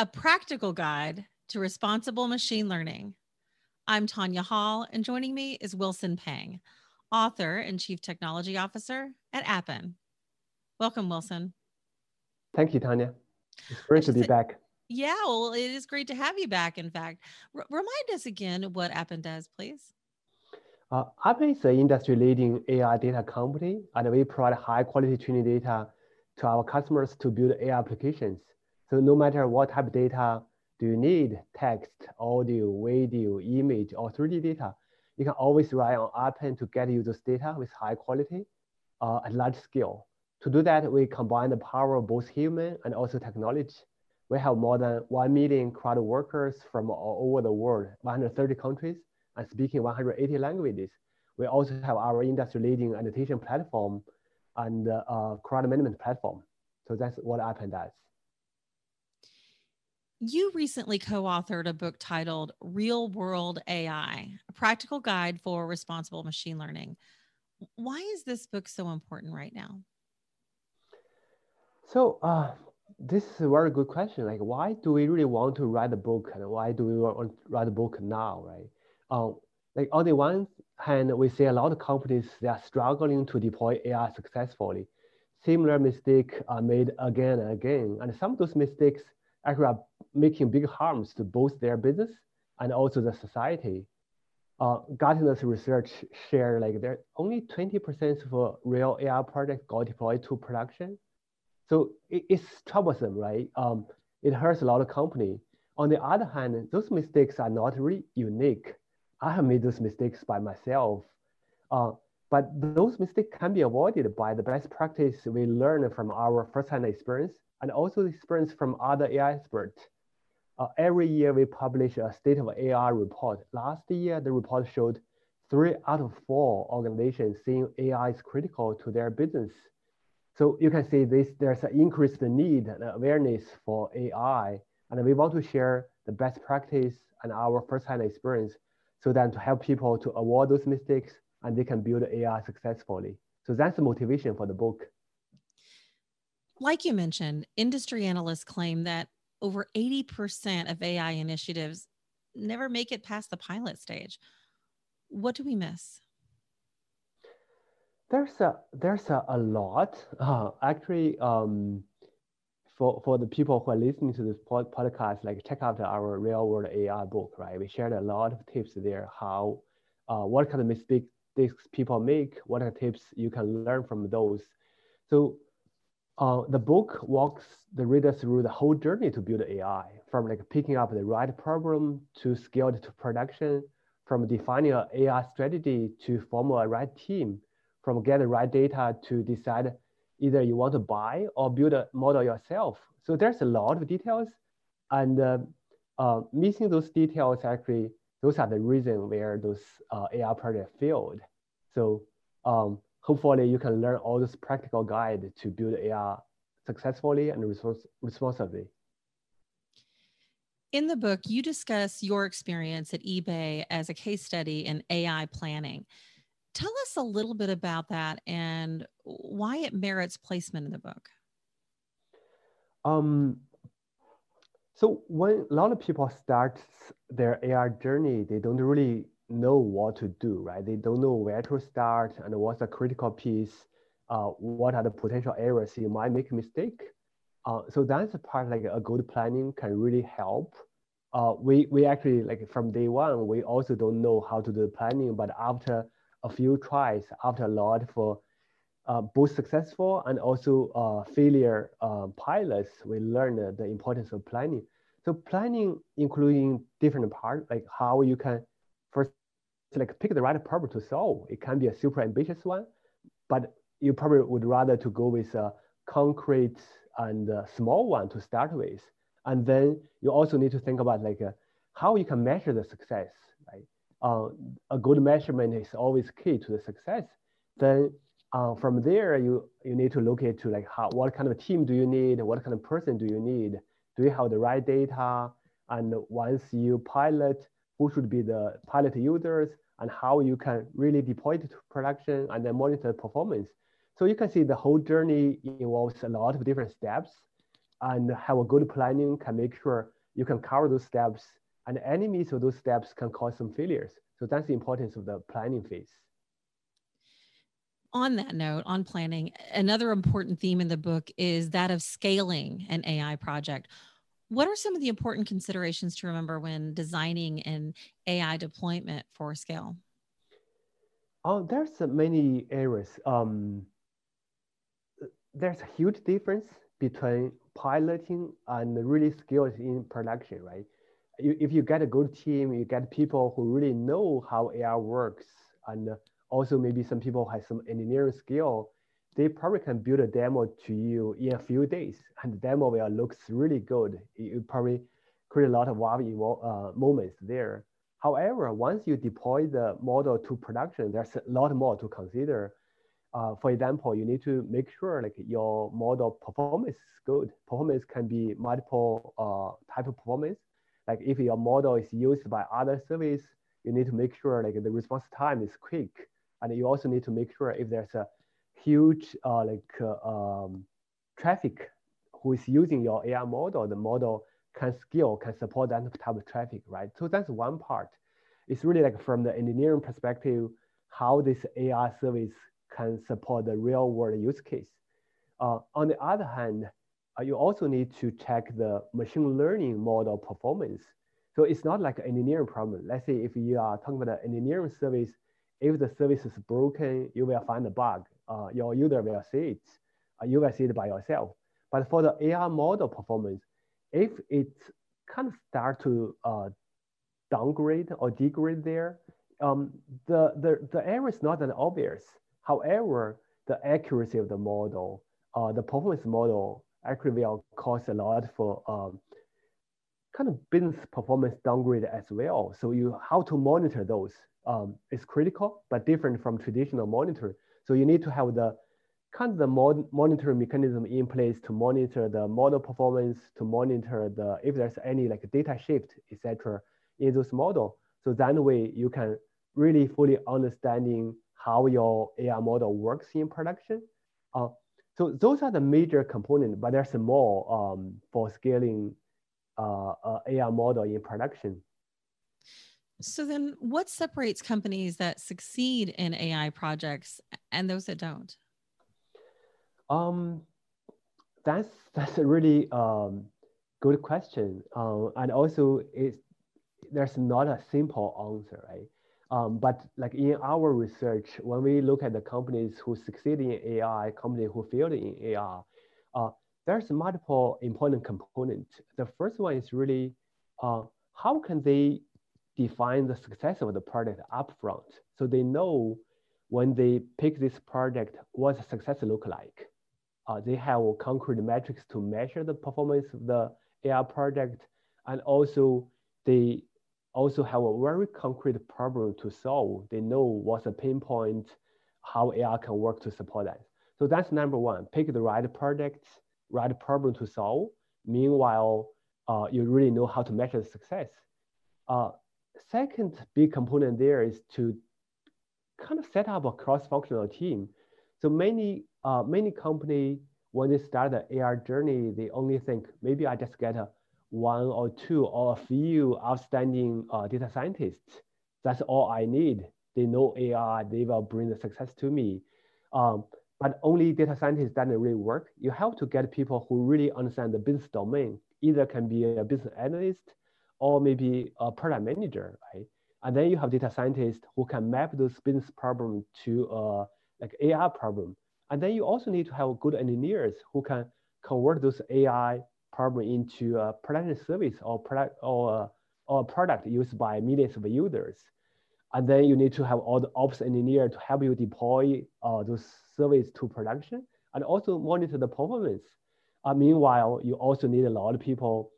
a practical guide to responsible machine learning. I'm Tanya Hall, and joining me is Wilson Pang, author and chief technology officer at Appen. Welcome, Wilson. Thank you, Tanya. It's great to be back. Yeah, well, it is great to have you back. In fact, R- remind us again what Appen does, please. Uh, Appen is an industry-leading AI data company, and we provide high-quality training data to our customers to build AI applications. So no matter what type of data do you need, text, audio, video, image, or 3D data, you can always rely on Appen to get you those data with high quality uh, at large scale. To do that, we combine the power of both human and also technology we have more than 1 million crowd workers from all over the world, 130 countries, and speaking 180 languages. We also have our industry-leading annotation platform and uh, crowd management platform. So that's what Appen does. You recently co authored a book titled Real World AI, a practical guide for responsible machine learning. Why is this book so important right now? So, uh, this is a very good question. Like, why do we really want to write a book, and why do we want to write a book now, right? Um, like on the one hand, we see a lot of companies they are struggling to deploy AI successfully. Similar mistakes are made again and again, and some of those mistakes actually are making big harms to both their business and also the society. Uh, Gartner's research share like there only 20% of real AI projects got deployed to production, so it, it's troublesome, right? Um, it hurts a lot of company. On the other hand, those mistakes are not really unique. I have made those mistakes by myself. Uh, but those mistakes can be avoided by the best practice we learn from our first-hand experience and also experience from other AI experts. Uh, every year we publish a state of AI report. Last year, the report showed three out of four organizations seeing AI is critical to their business. So you can see this, there's an increased need and awareness for AI, and we want to share the best practice and our first-hand experience so that to help people to avoid those mistakes and they can build AI successfully. So that's the motivation for the book. Like you mentioned, industry analysts claim that over 80% of AI initiatives never make it past the pilot stage. What do we miss? There's a there's a, a lot uh, actually. Um, for, for the people who are listening to this pod, podcast, like check out our real world AI book, right? We shared a lot of tips there, how, uh, what kind of mistakes people make, what are tips you can learn from those. So uh, the book walks the reader through the whole journey to build AI, from like picking up the right problem to scale it to production, from defining an AI strategy to form a right team, from get the right data to decide either you want to buy or build a model yourself. So there's a lot of details and uh, uh, missing those details actually, those are the reason where those uh, AI projects failed. So um, hopefully you can learn all this practical guide to build AI successfully and respons responsibly. In the book, you discuss your experience at eBay as a case study in AI planning. Tell us a little bit about that and why it merits placement in the book. Um, so when a lot of people start their AI journey, they don't really know what to do, right? They don't know where to start and what's the critical piece. Uh, what are the potential areas you might make a mistake? Uh, so that's the part like a good planning can really help. Uh, we, we actually like from day one, we also don't know how to do the planning, but after a few tries after a lot for uh, both successful and also uh, failure uh, pilots, we learned the importance of planning. So planning, including different parts, like how you can like pick the right problem to solve. It can be a super ambitious one, but you probably would rather to go with a concrete and small one to start with. And then you also need to think about like uh, how you can measure the success uh, a good measurement is always key to the success. Then uh, from there, you, you need to look into like how, what kind of team do you need? What kind of person do you need? Do you have the right data? And once you pilot, who should be the pilot users and how you can really deploy it to production and then monitor performance. So you can see the whole journey involves a lot of different steps. and have a good planning can make sure you can cover those steps and any miss of those steps can cause some failures. So that's the importance of the planning phase. On that note, on planning, another important theme in the book is that of scaling an AI project. What are some of the important considerations to remember when designing an AI deployment for scale? Oh, there's many areas. Um, there's a huge difference between piloting and really skilled in production, right? You, if you get a good team, you get people who really know how AI works, and also maybe some people have some engineering skill, they probably can build a demo to you in a few days, and the demo will looks really good. You probably create a lot of wow uh, moments there. However, once you deploy the model to production, there's a lot more to consider. Uh, for example, you need to make sure like your model performance is good. Performance can be multiple uh, type of performance. Like if your model is used by other service, you need to make sure like the response time is quick. And you also need to make sure if there's a huge uh, like uh, um, traffic who is using your AI model, the model can scale, can support that type of traffic, right? So that's one part. It's really like from the engineering perspective, how this AI service can support the real world use case. Uh, on the other hand, uh, you also need to check the machine learning model performance. So it's not like an engineering problem. Let's say if you are talking about an engineering service, if the service is broken, you will find a bug. Uh, your user will see it. Uh, you will see it by yourself. But for the AI model performance, if it kind of start to uh, downgrade or degrade there, um, the, the, the error is not that obvious. However, the accuracy of the model, uh, the performance model actually will cause a lot for um, kind of business performance downgrade as well. So you how to monitor those um, is critical, but different from traditional monitor. So you need to have the kind of the mod monitoring mechanism in place to monitor the model performance, to monitor the if there's any like data shift, etc. in those model. So that way you can really fully understanding how your AI model works in production. Uh, so those are the major components, but there's more um, for scaling uh, uh, AI model in production. So then what separates companies that succeed in AI projects and those that don't? Um, that's that's a really um, good question, uh, and also it's there's not a simple answer, right? Um, but like in our research, when we look at the companies who succeed in AI, companies who failed in AI, uh, there's multiple important components. The first one is really uh, how can they define the success of the project upfront, so they know when they pick this project, what success look like. Uh, they have concrete metrics to measure the performance of the AI project, and also they also have a very concrete problem to solve. They know what's the pain point, how AI can work to support that. So that's number one, pick the right project, right problem to solve. Meanwhile, uh, you really know how to measure the success. Uh, second big component there is to kind of set up a cross-functional team. So many uh, many company when they start the AR journey, they only think maybe I just get a one or two or a few outstanding uh, data scientists. That's all I need. They know AR, they will bring the success to me. Um, but only data scientists doesn't really work. You have to get people who really understand the business domain. Either can be a business analyst or maybe a product manager, right? And then you have data scientists who can map those business problems to uh, like AI problem. And then you also need to have good engineers who can convert those AI problem into a product service or product or, or a product used by millions of users. And then you need to have all the ops engineer to help you deploy uh, those services to production and also monitor the performance. Uh, meanwhile, you also need a lot of people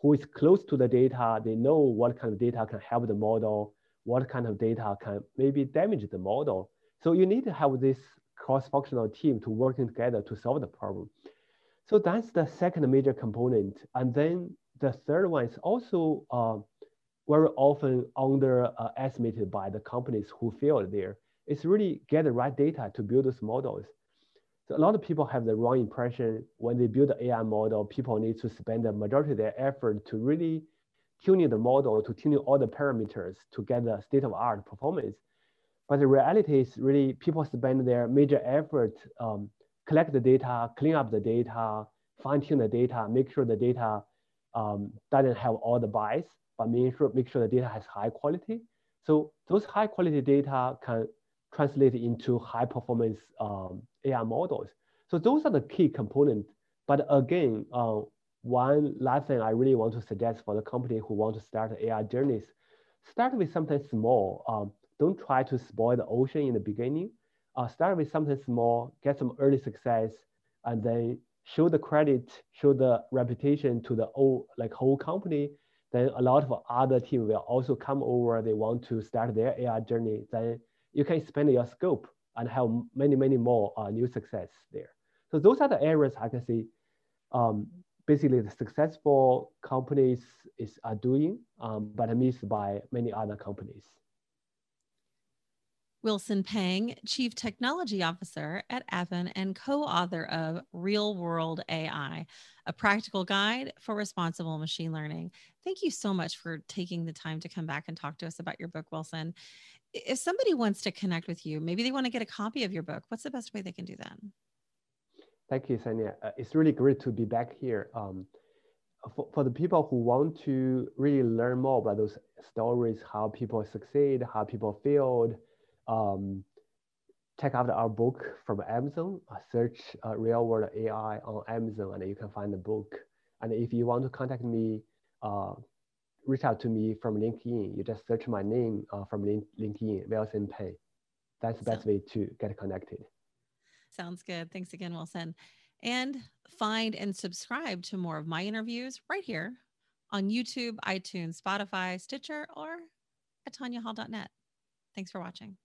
who is close to the data. They know what kind of data can help the model, what kind of data can maybe damage the model. So you need to have this cross-functional team to working together to solve the problem. So that's the second major component. And then the third one is also uh, very often underestimated uh, by the companies who failed there. It's really get the right data to build those models. So a lot of people have the wrong impression when they build the AI model, people need to spend the majority of their effort to really tuning the model, to tuning all the parameters to get the state of art performance. But the reality is really people spend their major effort, um, collect the data, clean up the data, fine tune the data, make sure the data um, doesn't have all the bias, but make sure, make sure the data has high quality. So those high quality data can translate into high performance um, AI models. So those are the key components. But again, uh, one last thing I really want to suggest for the company who want to start AI journeys, start with something small. Um, don't try to spoil the ocean in the beginning. Uh, start with something small, get some early success, and then show the credit, show the reputation to the whole, like whole company. Then a lot of other team will also come over. They want to start their AI journey. Then you can expand your scope and have many, many more uh, new success there. So those are the areas I can see um, basically the successful companies is, are doing, um, but missed by many other companies. Wilson Pang, Chief Technology Officer at Appen and co author of Real World AI, a practical guide for responsible machine learning. Thank you so much for taking the time to come back and talk to us about your book, Wilson if somebody wants to connect with you, maybe they want to get a copy of your book, what's the best way they can do that? Thank you, Sanya. Uh, it's really great to be back here. Um, for, for the people who want to really learn more about those stories, how people succeed, how people failed, um, check out our book from Amazon. Uh, search uh, Real World AI on Amazon, and you can find the book. And if you want to contact me, uh, reach out to me from LinkedIn. You just search my name uh, from LinkedIn, Wilson Pang. That's the best way to get connected. Sounds good. Thanks again, Wilson. And find and subscribe to more of my interviews right here on YouTube, iTunes, Spotify, Stitcher, or at tanyahall.net. Thanks for watching.